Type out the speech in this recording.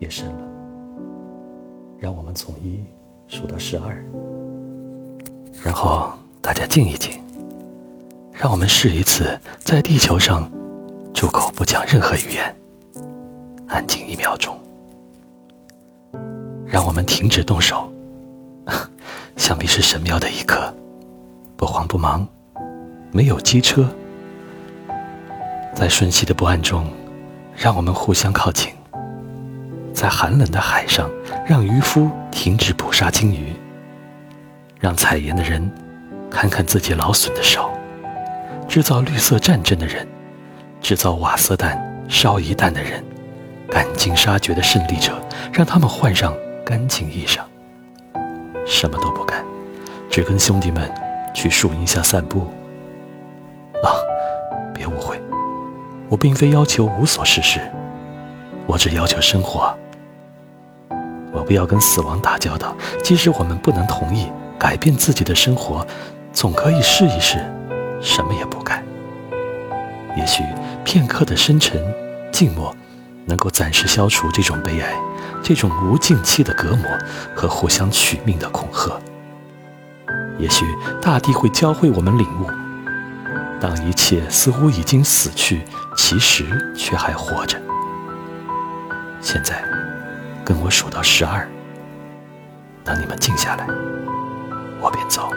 也深了。让我们从一数到十二，然后大家静一静，让我们试一次在地球上住口不讲任何语言，安静一秒钟。让我们停止动手，想必是神妙的一刻，不慌不忙，没有机车，在瞬息的不安中，让我们互相靠近。在寒冷的海上，让渔夫停止捕杀鲸鱼；让采盐的人看看自己劳损的手；制造绿色战争的人，制造瓦斯弹、烧夷弹的人，赶尽杀绝的胜利者，让他们换上干净衣裳。什么都不干，只跟兄弟们去树荫下散步。啊，别误会，我并非要求无所事事，我只要求生活。不要跟死亡打交道，即使我们不能同意改变自己的生活，总可以试一试，什么也不干。也许片刻的深沉、静默，能够暂时消除这种悲哀，这种无尽期的隔膜和互相取命的恐吓。也许大地会教会我们领悟：当一切似乎已经死去，其实却还活着。现在。跟我数到十二，等你们静下来，我便走。